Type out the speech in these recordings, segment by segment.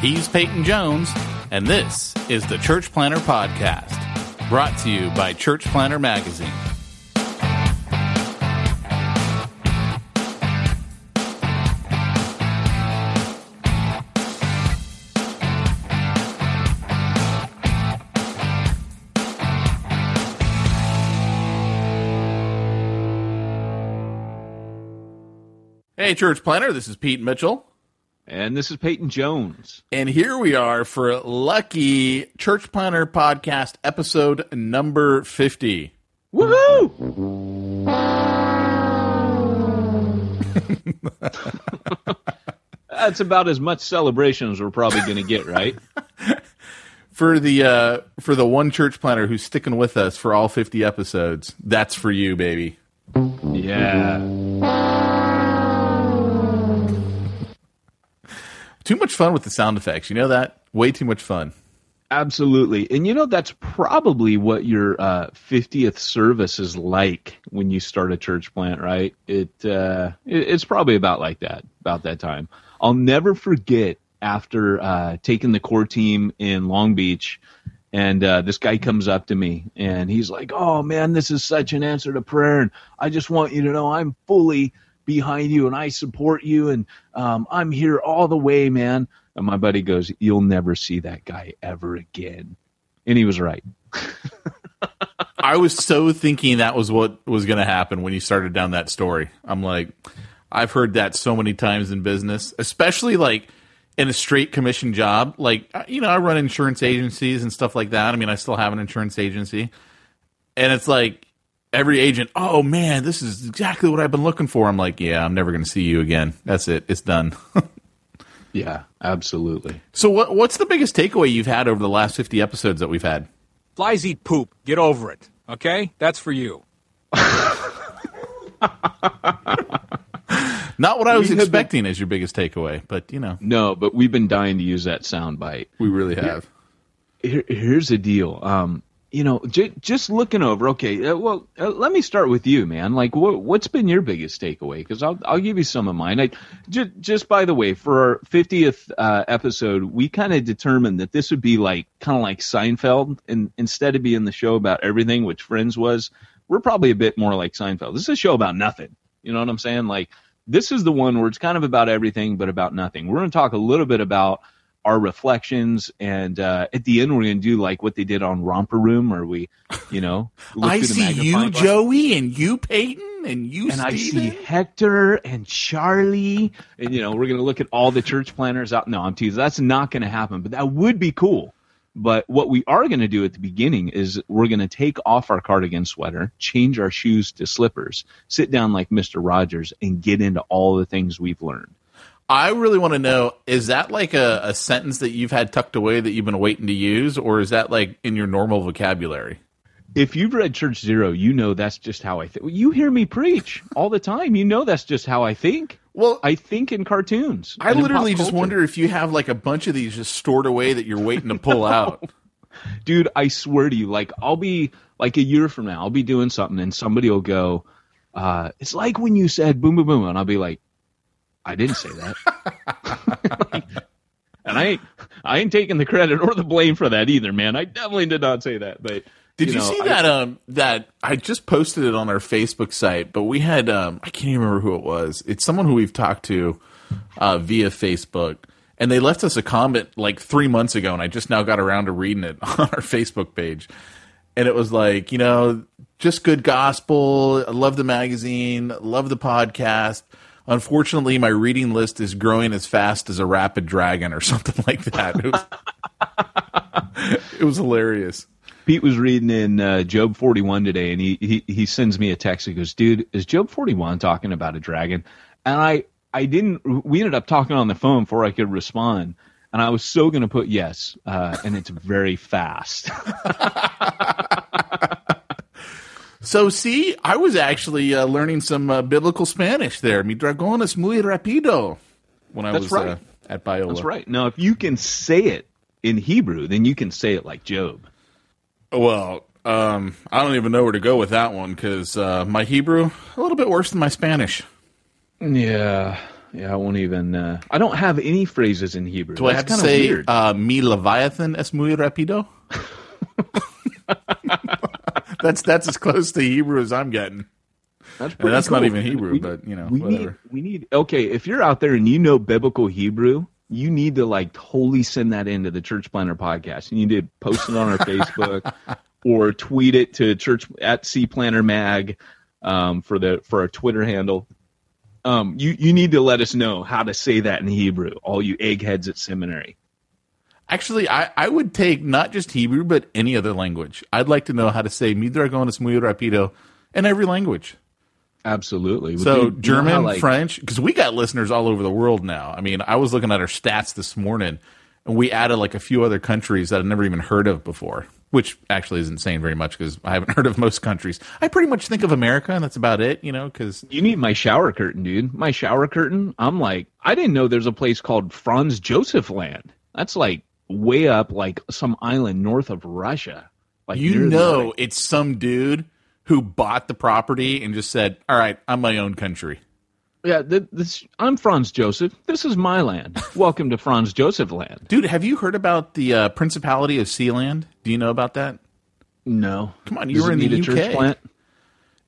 He's Peyton Jones, and this is the Church Planter Podcast, brought to you by Church Planter Magazine. Hey, Church Planter, this is Pete Mitchell. And this is Peyton Jones. And here we are for lucky Church Planter Podcast episode number 50. Woohoo! That's about as much celebration as we're probably going to get, right? for the uh, for the one church planner who's sticking with us for all 50 episodes, that's for you, baby. Yeah. Too much fun with the sound effects. You know that? Way too much fun. Absolutely. And you know, that's probably what your uh, 50th service is like when you start a church plant, right? It, uh, it, It's probably about like that, about that time. I'll never forget after uh, taking the core team in Long Beach, and uh, this guy comes up to me and he's like, "Oh man, this is such an answer to prayer, and I just want you to know I'm fully behind you and I support you and um, I'm here all the way, man. And my buddy goes, You'll never see that guy ever again. And he was right. I was so thinking that was what was going to happen when you started down that story. I'm like, I've heard that so many times in business, especially like in a straight commission job. Like, you know, I run insurance agencies and stuff like that. I mean, I still have an insurance agency. And it's like, every agent, oh man, this is exactly what I've been looking for. I'm like, yeah, I'm never going to see you again. That's it. It's done. yeah, absolutely. So, what, what's the biggest takeaway you've had over the last 50 episodes that we've had? Flies eat poop. Get over it. Okay? That's for you. Not what I was expecting been, as your biggest takeaway, but you know. No, but we've been dying to use that sound bite. We really have. Here, here's the deal. Um, you know, j- just looking over. Okay, uh, well, uh, let me start with you, man. Like, wh- what's been your biggest takeaway? Because I'll I'll give you some of mine. I, j- just by the way, for our fiftieth uh, episode, we kind of determined that this would be like kind of like Seinfeld, and instead of being the show about everything, which Friends was, we're probably a bit more like Seinfeld. This is a show about nothing. You know what I'm saying? Like, this is the one where it's kind of about everything but about nothing. We're going to talk a little bit about our reflections, and uh, at the end we're going to do like what they did on Romper Room, or we, you know, I see you, glass. Joey, and you, Peyton, and you, and Steven. I see Hector and Charlie, and you know we're going to look at all the church planners out. No, I'm teasing. That's not going to happen, but that would be cool. But what we are going to do at the beginning is we're going to take off our cardigan sweater, change our shoes to slippers, sit down like Mr. Rogers, and get into all the things we've learned. I really want to know is that like a, a, sentence that you've had tucked away that you've been waiting to use, or is that like in your normal vocabulary? If you've read Church Zero, you know that's just how I think. You hear me preach all the time. You know that's just how I think. Well, I think in cartoons. I literally just wonder if you have like a bunch of these just stored away that you're waiting to pull out. Dude, I swear to you, like I'll be like a year from now, I'll be doing something and somebody will go, Uh, it's like when you said boom, boom, boom, and I'll be like, I didn't say that. and I ain't, I ain't taking the credit or the blame for that either, man. I definitely did not say that. But Did you, know, see I- that? Um, that I just posted it on our Facebook site, but we had um, I can't even remember who it was. It's someone who we've talked to uh, via Facebook, and they left us a comment like three months ago, and I just now got around to reading it on our Facebook page, and it was like, you know, just good gospel. I love the magazine, love the podcast. Unfortunately, my reading list is growing as fast as a rapid dragon or something like that. It was, it was hilarious. Pete was reading in uh, Job 41 today, and he, he he sends me a text. He goes, "Dude, is Job 41 talking about a dragon?" And I I didn't. We ended up talking on the phone before I could respond, and I was so going to put yes, uh, and it's very fast. So, see, I was actually uh, learning some uh, biblical Spanish there. Mi dragón es muy rápido when I That's was right. uh, at Biola. That's right. Now, if you can say it in Hebrew, then you can say it like Job. Well, um, I don't even know where to go with that one because uh, my Hebrew a little bit worse than my Spanish. Yeah, yeah. I won't even. Uh, I don't have any phrases in Hebrew. Do I have to say uh, mi leviathan es muy rápido? that's that's as close to Hebrew as I'm getting. That's, that's not even Hebrew, We- but you know, we whatever. need we need okay if you're out there and you know biblical hebrew you need to like totally send that into the church planner podcast you need to post it on our facebook or tweet it to church at c planner mag um, for the for our twitter handle um, you you need to let us know how to say that in hebrew all you eggheads at seminary Actually, I, I would take not just Hebrew, but any other language. I'd like to know how to say mi dragón es muy rápido in every language. absolutely So You- you know German, how, like- French, because we got listeners all over the world now. I mean, I was looking at our stats this morning, and we added like a few other countries that I'd never even heard of before. Which actually isn't saying very much because I haven't heard of most countries. I pretty much think of America, and that's about it. You know, because You need my shower curtain, dude. My shower curtain. I'm like, I didn't know there's a place called Franz Josef Land. That's like way up, like some island north of Russia. Like you know it's some dude who bought the property and just said, "All right, I'm my own country." yeah. Th- this, I'm Franz Joseph. This is my land. Welcome to Franz Joseph Land. Dude, have you heard about the uh, Principality of Sealand? Do you know about that? No, Come on, you Does were in the a church plant.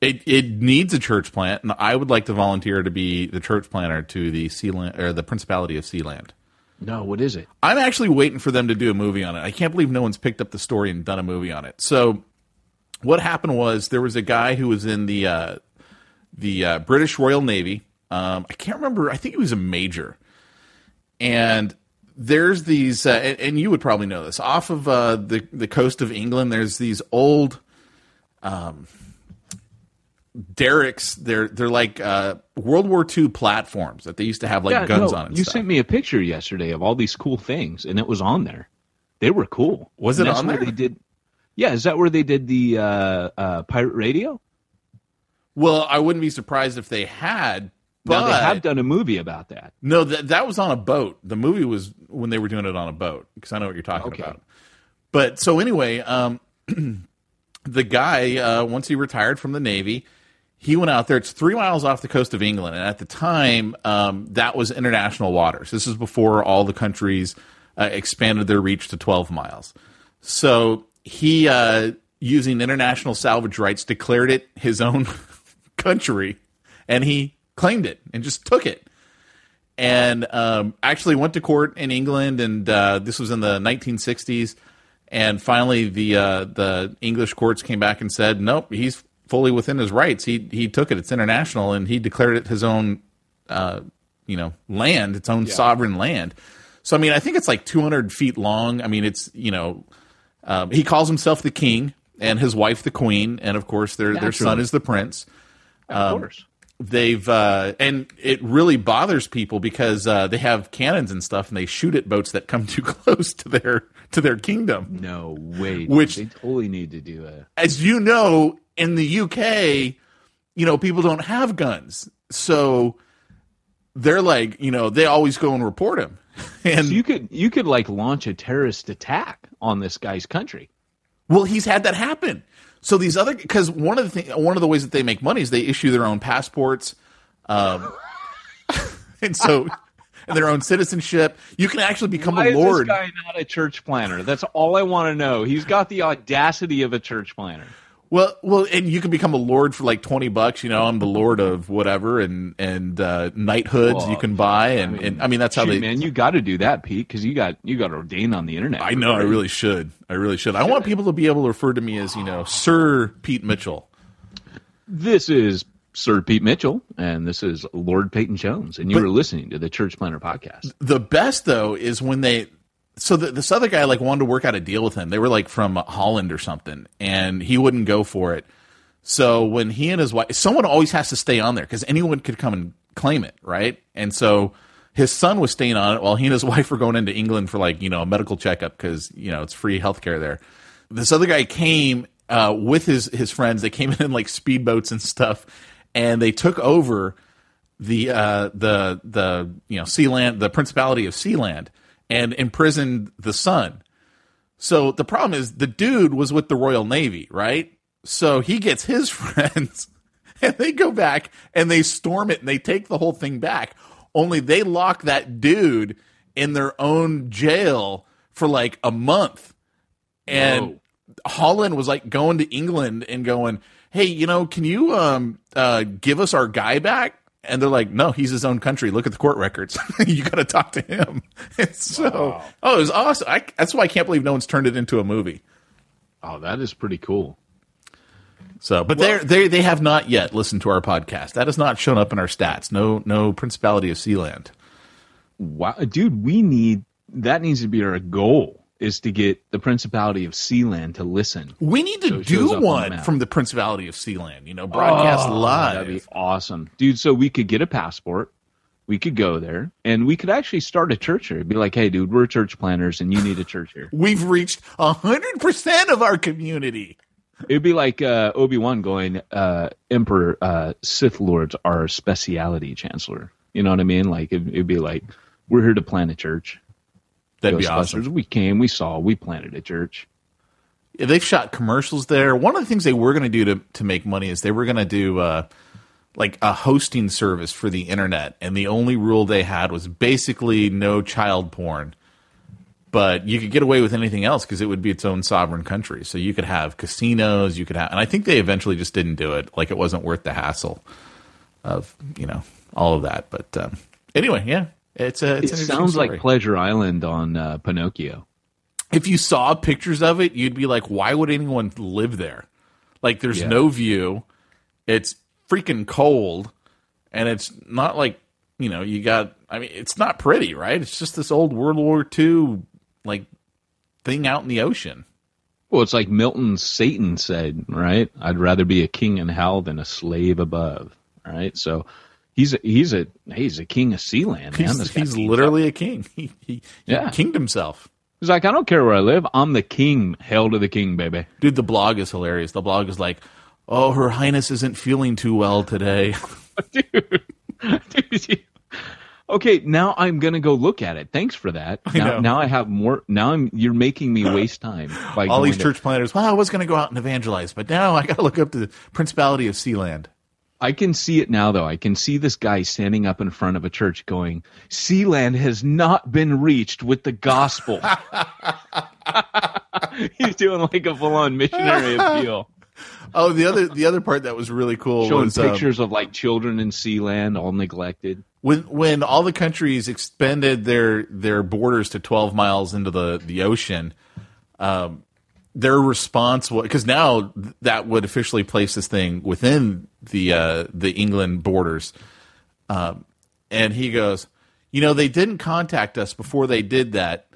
It it needs a church plant, and I would like to volunteer to be the church planter to the Sealand or the Principality of Sealand. No, what is it? I'm actually waiting for them to do a movie on it. I can't believe no one's picked up the story and done a movie on it. So, what happened was there was a guy who was in the uh, the uh, British Royal Navy. Um, I can't remember. I think he was a major. And there's these, uh, and, and you would probably know this. Off of uh, the the coast of England, there's these old derricks. They're they're like uh, World War II platforms that they used to have like Yeah, guns no, on. You stuff. sent me a picture yesterday of all these cool things, and it was on there. They were cool. Was And it on where there? They did. Yeah, is that where they did the uh, uh, pirate radio? Well, I wouldn't be surprised if they had, but Now they have done a movie about that. no, that that was on a boat. The movie was when they were doing it on a boat because I know what you're talking Okay. about. But so anyway, um, the guy uh, once he retired from the Navy, he went out there. It's three miles off the coast of England, and at the time, um, that was international waters. This is before all the countries uh, expanded their reach to 12 miles. So he, uh, using international salvage rights, declared it his own country, and he claimed it and just took it. And um, actually went to court in England, and uh, this was in the 1960s. And finally, the uh, the English courts came back and said, "Nope, he's fully within his rights. He he took it. It's international, and he declared it his own, uh, you know, land, its own sovereign land." So I mean, I think it's like 200 feet long. I mean, it's you know, um, he calls himself the king and his wife the queen, and of course their their son is the prince. Of Um, course. They've uh, and it really bothers people because uh, they have cannons and stuff, and they shoot at boats that come too close to their to their kingdom. No way. Which- they totally need to do. As you know, in the UK, you know people don't have guns, so they're like, you know, they always go and report him. And So you could you could like launch a terrorist attack on this guy's country. Well, he's had that happen. So these other because one of the thing, one of the ways that they make money is they issue their own passports, um, and so and their own citizenship. You can actually become Why a lord. is this guy not a church planner? That's all I want to know. He's got the audacity of a church planner. Well, well, and you can become a lord for like twenty bucks. You know, I'm the lord of whatever, and and uh, knighthoods Well, you can buy, and I mean, and I mean that's how Shoot, they. man, you got to do that, Pete, because you got you got ordained on the internet. I know. I really should. I really should. I want people to be able to refer to me as you know Sir Pete Mitchell. This is Sir Pete Mitchell, and this is Lord Peyton Jones, and you But- were listening to the Church Planter podcast. The best though is when they. So the, this other guy like wanted to work out a deal with him. They were like from Holland or something, and he wouldn't go for it. So when he and his wife, someone always has to stay on there because anyone could come and claim it, right? And so his son was staying on it while he and his wife were going into England for like you know a medical checkup because you know it's free healthcare there. This other guy came uh, with his his friends. They came in in like speedboats and stuff, and they took over the uh, the the you know Sealand, the Principality of Sealand, and imprisoned the son. So the problem is the dude was with the Royal Navy, right? So he gets his friends and they go back and they storm it and they take the whole thing back. Only they lock that dude in their own jail for like a month. And Holland was like going to England and going, "Hey, you know, can you um uh give us our guy back?" And they're like, "No, he's his own country. Look at the court records. you got to talk to him." And so, oh, it was awesome. I, that's why I can't believe no one's turned it into a movie. Oh, that is pretty cool. So, but they they they have not yet listened to our podcast. That has not shown up in our stats. No, no Principality of Sealand. Wow, dude, we need that needs to be our goal is to get the Principality of Sealand to listen. We need to So do up on the one from the Principality of Sealand. You know, broadcast Oh, live. That'd be awesome, dude. So we could get a passport. We could go there, and we could actually start a church here. Be like, hey, dude, we're church planners, and you need a church here. We've reached hundred percent of our community. It'd be like uh, Obi Wan going, uh, Emperor, uh, Sith Lords are speciality chancellor. You know what I mean? Like it, it'd be like, we're here to plant a church. That'd be awesome. We came, we saw, we planted a church. Yeah, They've shot commercials there. One of the things they were going to do to to make money is they were going to do uh, like a hosting service for the internet, and the only rule they had was basically no child porn. But you could get away with anything else because it would be its own sovereign country. So you could have casinos, you could have, and I think they eventually just didn't do it. Like it wasn't worth the hassle of you know all of that. But um, anyway, yeah, it's a. It's It sounds story. like Pleasure Island on uh, Pinocchio. if you saw pictures of it, you'd be like, why would anyone live there? Like, there's Yeah. no view. It's freaking cold. And it's not like, you know, you got, I mean, it's not pretty, right? It's just this old World War II, like, thing out in the ocean. Well, it's like Milton's Satan said, right? I'd rather be a king in hell than a slave above, right? So he's a, he's a he's a king of Sealand, man. He's, he's literally a king. He, he, he Yeah. kinged himself. He's like, I don't care where I live. I'm the king. Hell to the king, baby. Dude, the blog is hilarious. The blog is like, oh, Her Highness isn't feeling too well today. Dude, you- okay, now I'm gonna go look at it. Thanks for that. I Now, know. now I have more. Now I'm. You're making me waste time by All these to- church planners, well, I was going to go out and evangelize, but now I got to look up the Principality of Sealand. I can see it now, though. I can see this guy standing up in front of a church going, Sealand has not been reached with the gospel. He's doing like a full on missionary appeal. Oh, the other the other part that was really cool Showing was um, pictures of like children in Sealand, all neglected. when when all the countries expanded their their borders to 12 miles into the the ocean. Um, their response was because now that would officially place this thing within the uh, the England borders. Um, and he goes, you know, they didn't contact us before they did that.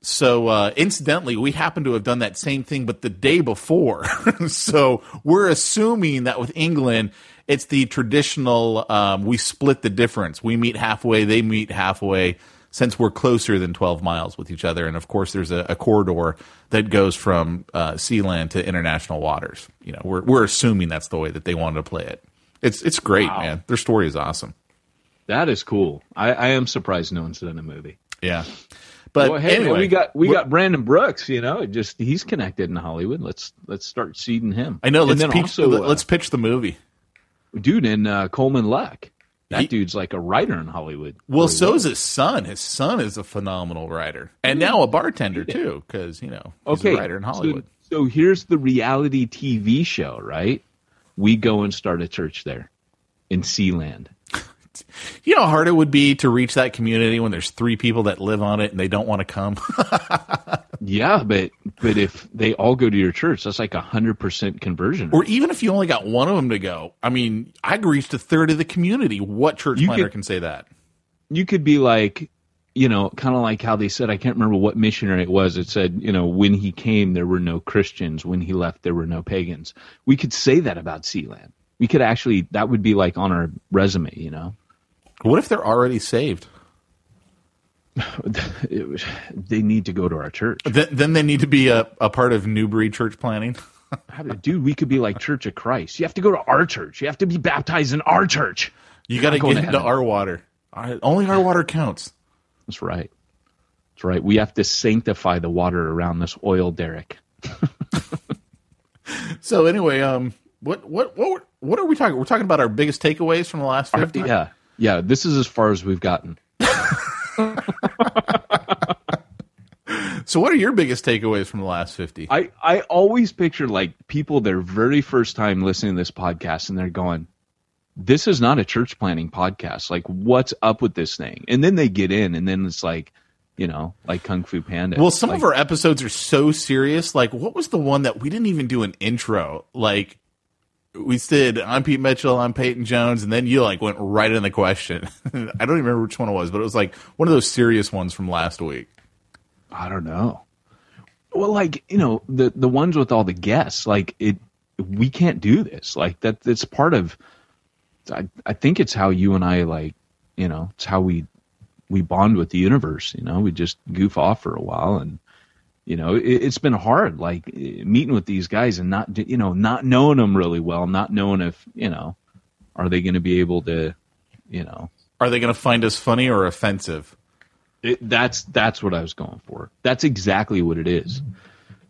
So, uh, incidentally, we happen to have done that same thing, but the day before. so, we're assuming that with England, it's the traditional um, we split the difference. We meet halfway, they meet halfway, since we're closer than 12 miles with each other. And of course, there's a, a corridor that goes from uh, Sealand to international waters. You know, we're, we're assuming that's the way that they wanted to play it. It's, it's great, Wow. man. Their story is awesome. That is cool. I, I am surprised no one's done a movie. Yeah. But well, hey, anyway, we got we got Brandon Brooks. You know, just he's connected in Hollywood. Let's let's start seeding him. I know. Let's pitch, also, uh, let's pitch the movie. dude in uh, Coleman Luck. That He- dude's like a writer in Hollywood. Well, Or so is his son. His son is a phenomenal writer, and now a bartender too, because you know he's okay. a writer in Hollywood. So, so here's the reality TV show, right? We go and start a church there in Sealand. You know how hard it would be to reach that community when there's three people that live on it and they don't want to come. Yeah, but but if they all go to your church, that's like a hundred percent conversion. or even if you only got one of them to go, I mean, I could reach a third of the community. What church You planner could- can say that? you could be like, you know, kind of like how they said, I can't remember what missionary it was. It said, you know, when he came, there were no Christians. When he left, there were no pagans. We could say that about Sealand. We could actually, that would be like on our resume, you know? What if they're already saved? It they need to go to our church. Then, then they need to be a, a part of New Breed church planning. Dude, we could be like Church of Christ. You have to go to our church. You have to be baptized in our church. You got to get into our water. Only our water counts. That's right. That's right. We have to sanctify the water around this oil derrick. So anyway, um, what what what what are we talking? We're talking about our biggest takeaways from the last fifty. Yeah. Yeah. This is as far as we've gotten. So what are your biggest takeaways from the last fifty? I, I always picture like people their very first time listening to this podcast and they're going, This is not a church planning podcast. Like, what's up with this thing? And then they get in and then it's like, you know, like Kung Fu Panda. Well, some Like, of our episodes are so serious. Like, what was the one that we didn't even do an intro? Like, we said, "I'm Pete Mitchell, I'm Peyton Jones," and then you like went right in the question. I don't even remember which one it was, but it was like one of those serious ones from last week. I don't know. Well, like, you know, the the ones with all the guests, like it we can't do this. Like that it's part of I I think it's how you and I like, you know, it's how we we bond with the universe, you know. We just goof off for a while and you know, it, it's been hard like eh, meeting with these guys and not you know, not knowing them really well, not knowing if, you know, are they going to be able to, you know, Are they going to find us funny or offensive? it, that's that's what I was going for. That's exactly what it is.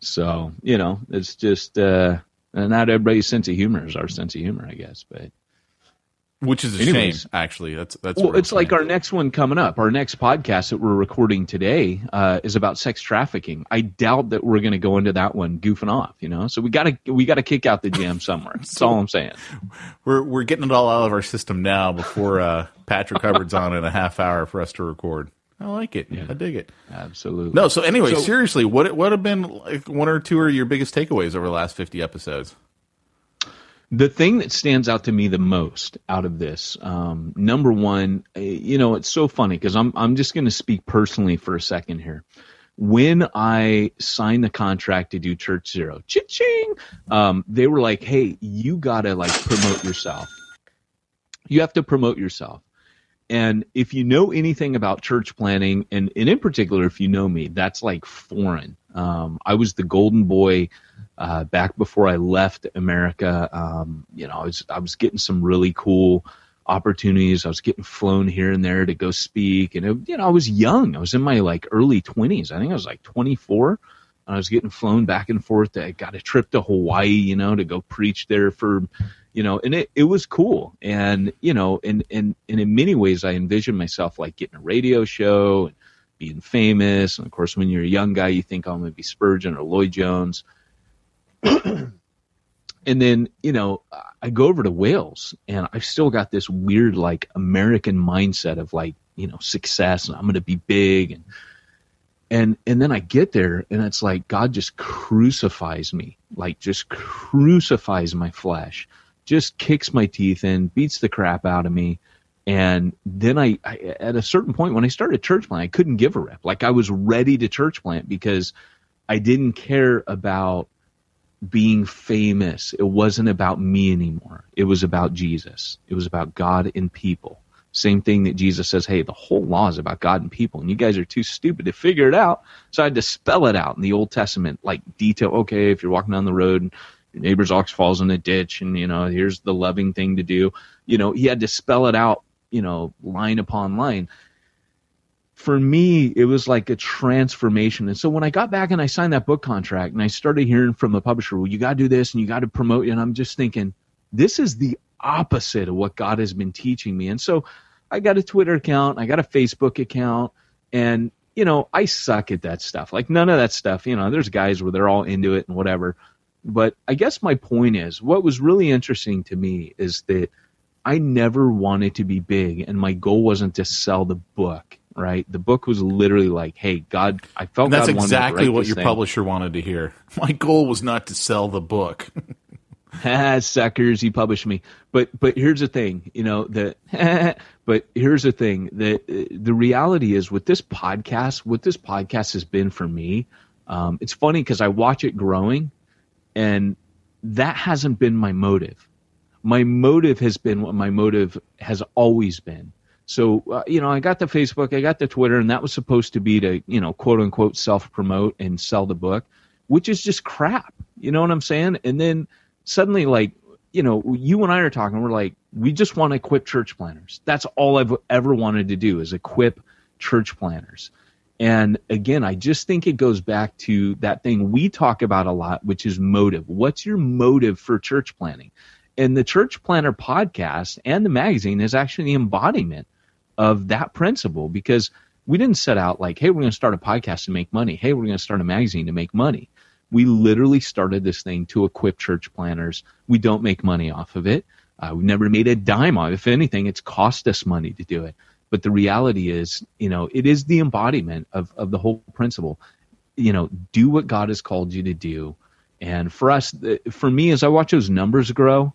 So you know, it's just uh, not everybody's sense of humor is our sense of humor, I guess. But Which is a Anyways. shame, actually. That's that's. well, it's like our next one coming up. Our next podcast that we're recording today uh, is about sex trafficking. I doubt that we're going to go into that one goofing off. You know, so we got to we got to kick out the jam somewhere. That's all I'm saying. we're we're getting it all out of our system now before uh, Patrick Hubbard's on in a half hour for us to record. I like it. I dig it. Absolutely. No, so anyway, So- seriously, what what have been like one or two of your biggest takeaways over the last fifty episodes? The thing that stands out to me the most out of this, um, number one, eh, you know, it's so funny because I'm I'm just going to speak personally for a second here. When I signed the contract to do Church Zero, ching, um, they were like, "Hey, you gotta like promote yourself. You have to promote yourself." And if you know anything about church planning, and, and in particular, if you know me, that's like foreign. Um, I was the golden boy uh, back before I left America. Um, you know, I was I was getting some really cool opportunities. I was getting flown here and there to go speak, and it, you know, I was young. I was in my like early twenties. I think I was like twenty four. I was getting flown back and forth. I got a trip to Hawaii, you know, to go preach there for, you know, and it, it was cool. And, you know, and, and, and in many ways, I envisioned myself like getting a radio show and being famous. And of course, when you're a young guy, you think, oh, I'm going to be Spurgeon or Lloyd Jones. and then, you know, I go over to Wales and I've still got this weird, like, American mindset of like, you know, success and I'm going to be big and, and and then I get there and it's like God just crucifies me, like just crucifies my flesh, just kicks my teeth in, beats the crap out of me. And then I, I at a certain point when I started church plant, I couldn't give a rep. Like I was ready to church plant because I didn't care about being famous. It wasn't about me anymore. It was about Jesus. It was about God and people. Same thing that Jesus says, hey, the whole law is about God and people, and you guys are too stupid to figure it out. So I had to spell it out in the Old Testament, like detail. Okay, if you're walking down the road and your neighbor's ox falls in a ditch, and you know, here's the loving thing to do. You know, he had to spell it out, you know, line upon line. For me, it was like a transformation. And so when I got back and I signed that book contract and I started hearing from the publisher, well, you got to do this and you got to promote. And I'm just thinking, this is the opposite of what God has been teaching me. And so I got a Twitter account, I got a Facebook account, and you know, I suck at that stuff. Like none of that stuff, you know, there's guys where they're all into it and whatever. But I guess my point is what was really interesting to me is that I never wanted to be big and my goal wasn't to sell the book, right? The book was literally like, hey, God, I felt And that's God exactly what your thing. publisher wanted to hear. My goal was not to sell the book. suckers, he published me. But but here's the thing, you know, that but here's the thing, that the reality is with this podcast, what this podcast has been for me, um, it's funny because I watch it growing and that hasn't been my motive. My motive has been what my motive has always been. So, uh, you know, I got the Facebook, I got the Twitter, and that was supposed to be to, you know, quote unquote self promote and sell the book, which is just crap. You know what I'm saying? And then suddenly, like, you know, you and I are talking, we're like, we just want to equip church planners. That's all I've ever wanted to do is equip church planners. And again, I just think it goes back to that thing we talk about a lot, which is motive. What's your motive for church planning? And the Church Planter podcast and the magazine is actually the embodiment of that principle because we didn't set out like, hey, we're going to start a podcast to make money. Hey, we're going to start a magazine to make money. We literally started this thing to equip church planners. We don't make money off of it. Uh, we've never made a dime off. If anything, it's cost us money to do it. But the reality is, you know, it is the embodiment of, of the whole principle. You know, do what God has called you to do. And for us, for me, as I watch those numbers grow,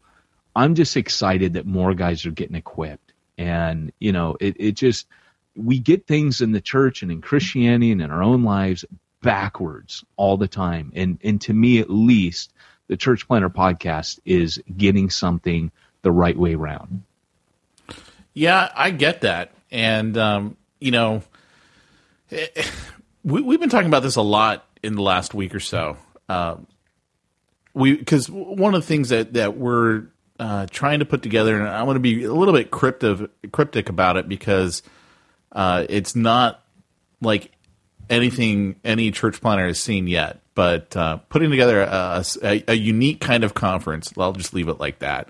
I'm just excited that more guys are getting equipped. And, you know, it, it just, we get things in the church and in Christianity and in our own lives backwards all the time. And, and to me, at least, the Church Planter podcast is getting something the right way around. Yeah, I get that, and um, you know, eh, we, we've been talking about this a lot in the last week or so. Um, we because one of the things that that we're uh, trying to put together, and I want to be a little bit cryptic cryptic about it because uh, it's not like anything any church planner has seen yet. But uh, putting together a, a, a unique kind of conference, I'll just leave it like that.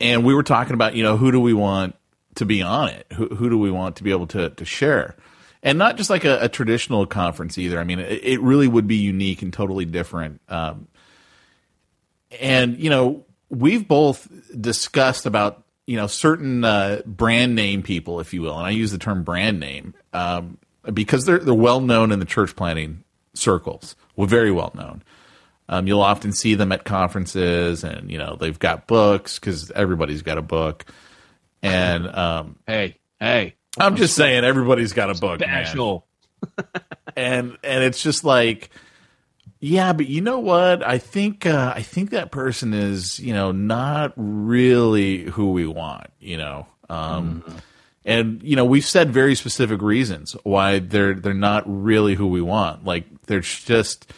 And we were talking about you know who do we want to be on it? Who, who do we want to be able to, to share? And not just like a, a traditional conference either. I mean it, it really would be unique and totally different. Um, and you know we've both discussed about you know certain uh, brand name people if you will and i use the term brand name um, because they're, they're well known in the church planning circles well very well known um, you'll often see them at conferences, and you know they've got books because everybody's got a book. And um, Hey, hey, I'm just saying, everybody's got a book, man. special. And and it's just like, yeah, but you know what? I think uh, I think that person is you know not really who we want. You know. Um, And you know we've said very specific reasons why they're they're not really who we want. Like they're just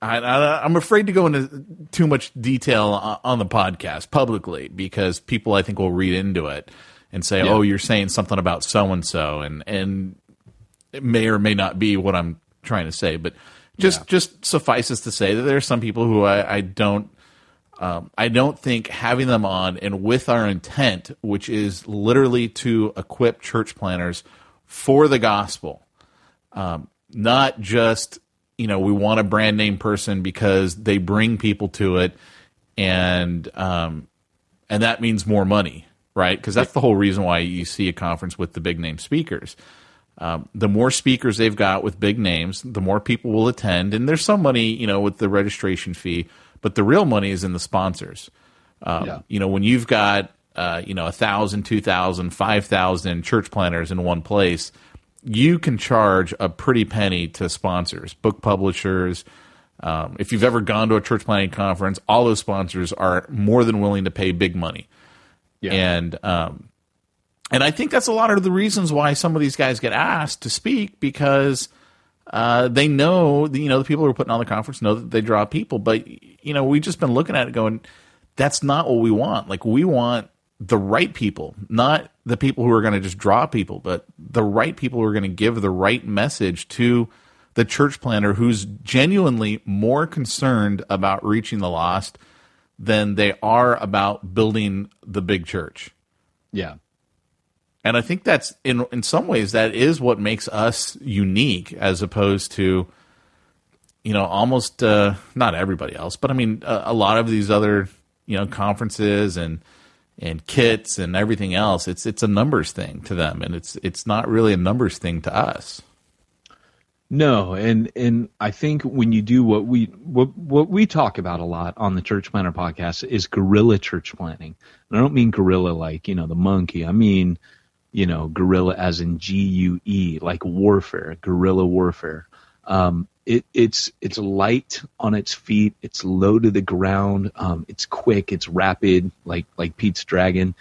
I, I, I'm afraid to go into too much detail on, on the podcast publicly because people I think will read into it and say, "Oh, you're saying something about so and so," and and it may or may not be what I'm trying to say. But just just suffices to say that there are some people who I, I don't um, I don't think having them on and with our intent, which is literally to equip church planners for the gospel, um, not just you know we want a brand name person because they bring people to it, and um, and that means more money, right? Because that's the whole reason why you see a conference with the big name speakers. Um, the more speakers they've got with big names, the more people will attend, and there's some money, you know, with the registration fee, but the real money is in the sponsors. Um, Yeah. You know, when you've got uh, you know a thousand, two thousand, five thousand church planners in one place, you can charge a pretty penny to sponsors, book publishers. Um, if you've ever gone to a church planning conference, all those sponsors are more than willing to pay big money. And um, and I think that's a lot of the reasons why some of these guys get asked to speak because uh, they know, you know, the people who are putting on the conference know that they draw people. But, you know, we've just been looking at it going, that's not what we want. Like, we want the right people, not the people who are going to just draw people, but the right people who are going to give the right message to the church planter who's genuinely more concerned about reaching the lost than they are about building the big church. Yeah. And I think that's in in some ways that is what makes us unique as opposed to you know almost uh, not everybody else, but I mean a, a lot of these other you know conferences and and kits and everything else. It's it's a numbers thing to them, and it's it's not really a numbers thing to us. No, and and I think when you do what we what what we talk about a lot on the Church Planter podcast is guerrilla church planning. And I don't mean guerrilla like you know the monkey. I mean you know guerrilla as in G U E like warfare, guerrilla warfare. Um, it, it's it's light on its feet. It's low to the ground. Um, it's quick. It's rapid, like like Pete's dragon.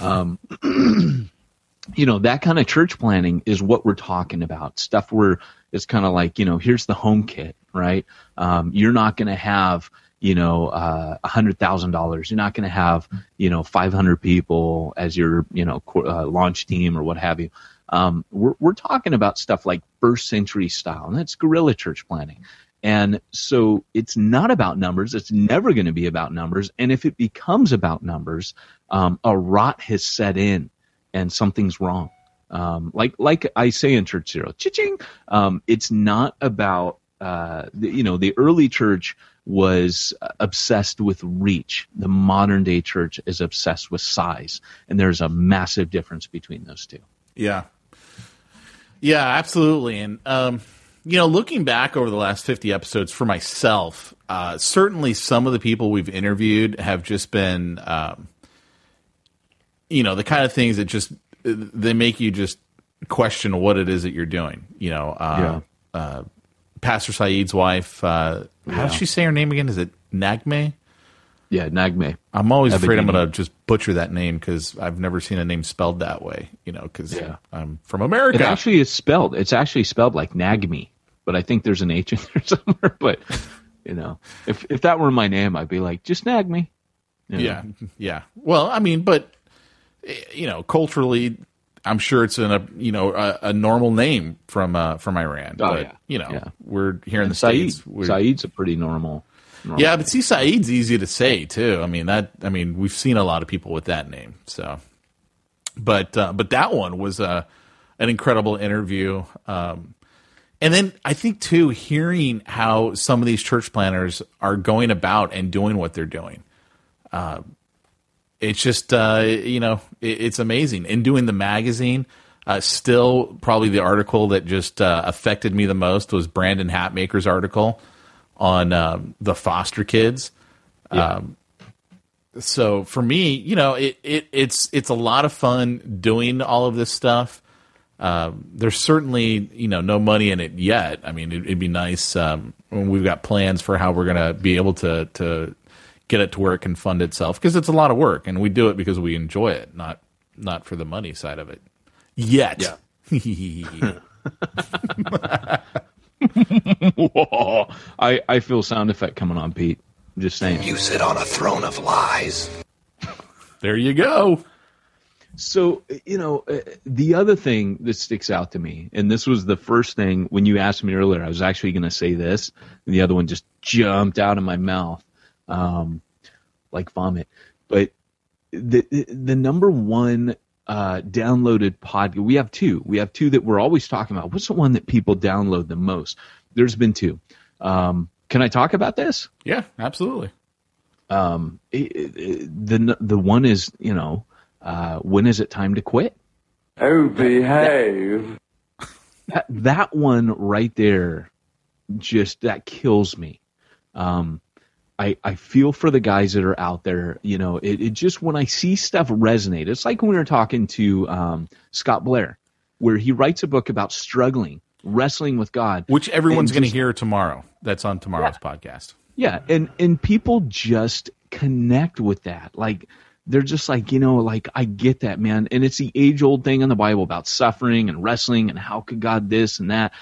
Um, you know that kind of church planning is what we're talking about. Stuff where it's kind of like you know here's the home kit, right? Um, you're not going to have you know uh, a hundred thousand dollars. You're not going to have you know 500 people as your you know uh, launch team or what have you. Um, we're, we're talking about stuff like first century style, and that's guerrilla church planting. And so it's not about numbers. It's never going to be about numbers. And if it becomes about numbers, um, a rot has set in and something's wrong. Um, like like I say in Church Zero, ching. Um, it's not about uh, the, you know the early church was obsessed with reach. The modern day church is obsessed with size, and there's a massive difference between those two. Yeah, yeah, absolutely. And um, you know, looking back over the last fifty episodes for myself, uh, certainly some of the people we've interviewed have just been. Um, you know the kind of things that just they make you just question what it is that you're doing. You know, uh, yeah. uh, Pastor Saeed's wife. Uh. How does she say her name again? Is it Nagme? Yeah, Nagme. I'm always afraid I'm going to just butcher that name because I've never seen a name spelled that way. You know, because yeah. I'm from America. It actually is spelled. It's actually spelled like Nagme, but I think there's an H in there somewhere. But you know, if if that were my name, I'd be like, just nag me. You know? Yeah, yeah. Well, I mean, but eh, you know, culturally, I'm sure it's in a you know a, a normal name from uh, from Iran. Oh, but yeah. you know, yeah. we're here and in the Saeed, states. We're, Saeed's a pretty normal, normal. Yeah, but see, Saeed's easy to say too. I mean that. I mean, we've seen a lot of people with that name. So, but uh, but that one was a uh, an incredible interview. Um, and then I think too, hearing how some of these church planners are going about and doing what they're doing. Uh, it's just uh, you know it, it's amazing. In doing the magazine, uh, still probably the article that just uh, affected me the most was Brandon Hatmaker's article on um, the foster kids. Yeah. Um, so for me, you know, it, it it's it's a lot of fun doing all of this stuff. Um, there's certainly you know no money in it yet. I mean, it, would be nice. Um, we've got plans for how we're gonna be able to to get it to where it can fund itself because it's a lot of work and we do it because we enjoy it, not not for the money side of it. Yet. Yeah. I, I feel sound effect coming on, Pete. I'm just saying. You sit on a throne of lies. There you go. So, you know, uh, the other thing that sticks out to me, and this was the first thing when you asked me earlier, I was actually going to say this, and the other one just jumped out of my mouth um, like vomit. But the the number one uh, downloaded pod we have two. We have two that we're always talking about. What's the one that people download the most? There's been two. Um, can I talk about this? Yeah, absolutely. Um, it, it, the the one is you know uh, when is it time to quit? Oh, behave. That, that one right there, just that kills me. Um, I, I feel for the guys that are out there. You know, it, it just when I see stuff resonate, it's like when we were talking to um, Scott Blair, where he writes a book about struggling, wrestling with God, which everyone's going to hear tomorrow. That's on tomorrow's yeah. podcast. Yeah, and and people just connect with that. Like they're just like, you know, like I get that, man. And it's the age old thing in the Bible about suffering and wrestling and how could God this and that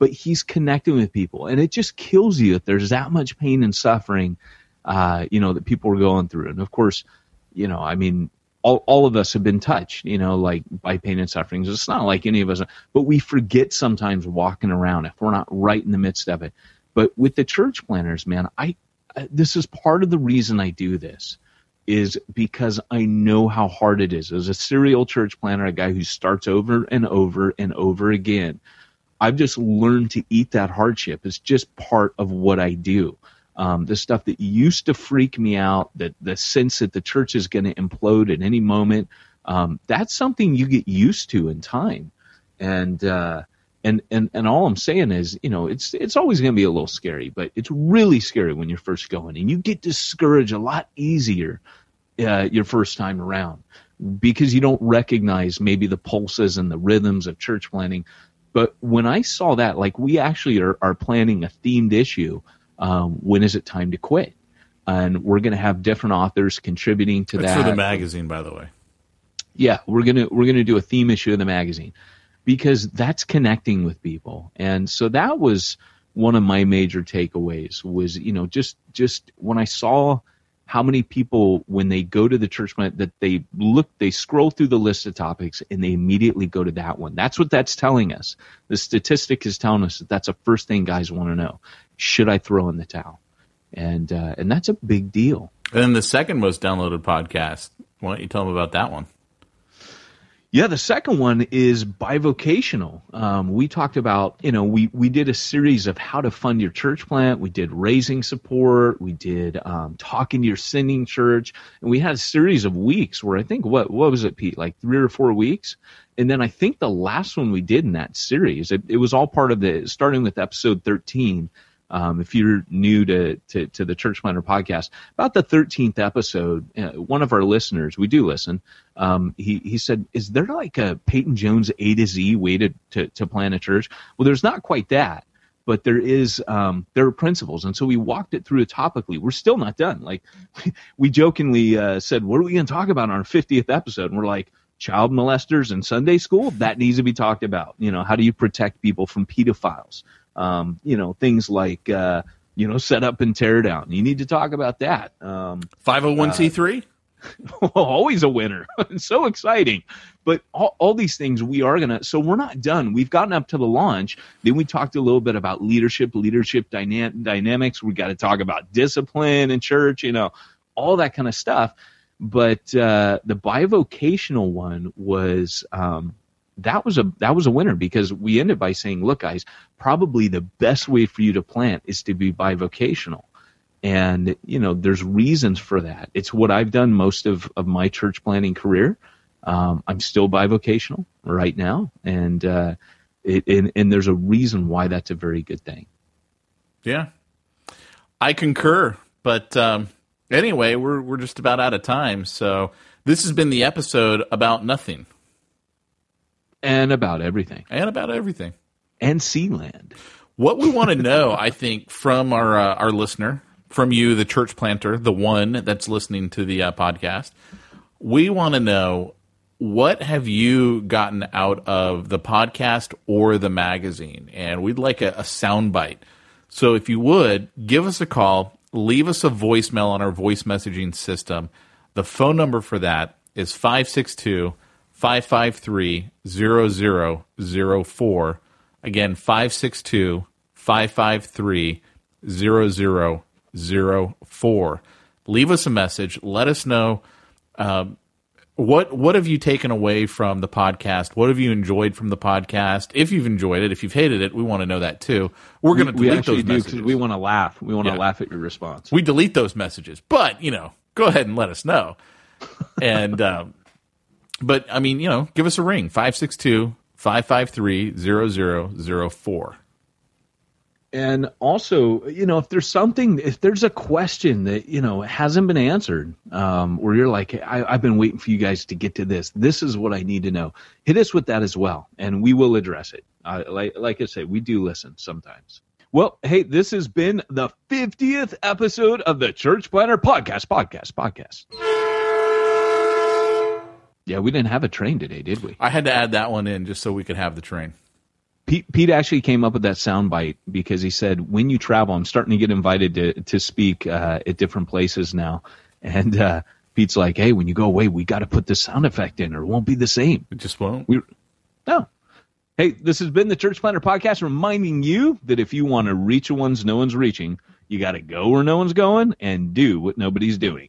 but he's connecting with people, and it just kills you if there's that much pain and suffering, uh, you know, that people are going through. And of course, you know, I mean, all, all of us have been touched, you know, like by pain and sufferings. It's not like any of us, but we forget sometimes walking around if we're not right in the midst of it. But with the church planners, man, I, this is part of the reason I do this is because I know how hard it is. As a serial church planner, a guy who starts over and over and over again, I've just learned to eat that hardship. It's just part of what I do. Um, the stuff that used to freak me out, that the sense that the church is going to implode at any moment, um, that's something you get used to in time. And uh, and and and all I'm saying is, you know, it's it's always going to be a little scary, but it's really scary when you're first going, and you get discouraged a lot easier uh, your first time around because you don't recognize maybe the pulses and the rhythms of church planting. But when I saw that, like we actually are, are planning a themed issue. Um, when is it time to quit? And we're going to have different authors contributing to That's that. for the magazine, by the way. Yeah, we're gonna we're gonna do a theme issue of the magazine because that's connecting with people, and so that was one of my major takeaways. Was you know just just when I saw how many people when they go to the church plant that they look they scroll through the list of topics and they immediately go to that one. That's what that's telling us. The statistic is telling us that that's the first thing guys want to know. Should i throw in the towel? And uh, and that's a big deal. And then the second most downloaded podcast. Why don't you tell them about that one? Yeah, the second one is bivocational. Um, we talked about, you know, we, we did a series of how to fund your church plant. We did raising support. We did um, talking to your sending church, and we had a series of weeks where I think what what was it, Pete? Like three or four weeks, and then I think the last one we did in that series, it, it was all part of the starting with episode thirteen. Um, if you're new to, to, to the Church Planter podcast, about the 13th episode, uh, one of our listeners, we do listen, um, he, he said, Is there like a Peyton Jones A to Z way to, to, to plan a church? Well, there's not quite that, but there is, um, there are principles. And so we walked it through topically. We're still not done. Like, we jokingly uh, said, What are we going to talk about on our 50th episode? And we're like, Child molesters in Sunday school, that needs to be talked about. You know, how do you protect people from pedophiles? Um, you know, things like, uh, you know, set up and tear down. You need to talk about that. Um, 501c3? always a winner. so exciting. But all, all these things we are going to, so we're not done. We've gotten up to the launch. Then we talked a little bit about leadership, leadership dyna- dynamics. We got to talk about discipline in church, you know, all that kind of stuff. But uh, the bivocational one was, um, that was a that was a winner because we ended by saying, look, guys, probably the best way for you to plant is to be bivocational. And, you know, there's reasons for that. It's what I've done most of, of my church planting career. Um, I'm still bivocational right now. And, uh, it, and, and there's a reason why that's a very good thing. Yeah. I concur. But um, anyway, we're, we're just about out of time. So this has been the episode about nothing And about everything. and about everything. And Seinfeld. What we want to know, I think, from our uh, our listener, from you, the church planter, the one that's listening to the uh, podcast, we want to know what have you gotten out of the podcast or the magazine, and we'd like a, a sound bite. So if you would give us a call, leave us a voicemail on our voice messaging system. The phone number for that is 562 553 0004. Again, 562 553 0004. Leave us a message. Let us know um, what what have you taken away from the podcast? What have you enjoyed from the podcast? If you've enjoyed it, if you've hated it, we want to know that too. We're going to we delete actually those messages. we want to laugh. We want to Yeah. laugh at your response. we delete those messages, but you know, go ahead and let us know. And um, but I mean, you know, give us a ring 562 553 0004. And also, you know, if there's something, if there's a question that, you know, hasn't been answered, um, where you're like, I, I've been waiting for you guys to get to this. This is what I need to know. Hit us with that as well, and we will address it. Uh, like, like I say, we do listen sometimes. Well, hey, this has been the 50th episode of the Church Planter Podcast, Podcast, Podcast. Yeah, we didn't have a train today, did we? I had to add that one in just so we could have the train. Pete, Pete actually came up with that soundbite because he said, "When you travel, I'm starting to get invited to to speak uh, at different places now, and uh, Pete's like, hey, when you go away, we got to put this sound effect in, or it won't be the same. It just won't. We no. Hey, this has been the Church Planter Podcast, reminding you that if you want to reach the ones no one's reaching, you got to go where no one's going and do what nobody's doing.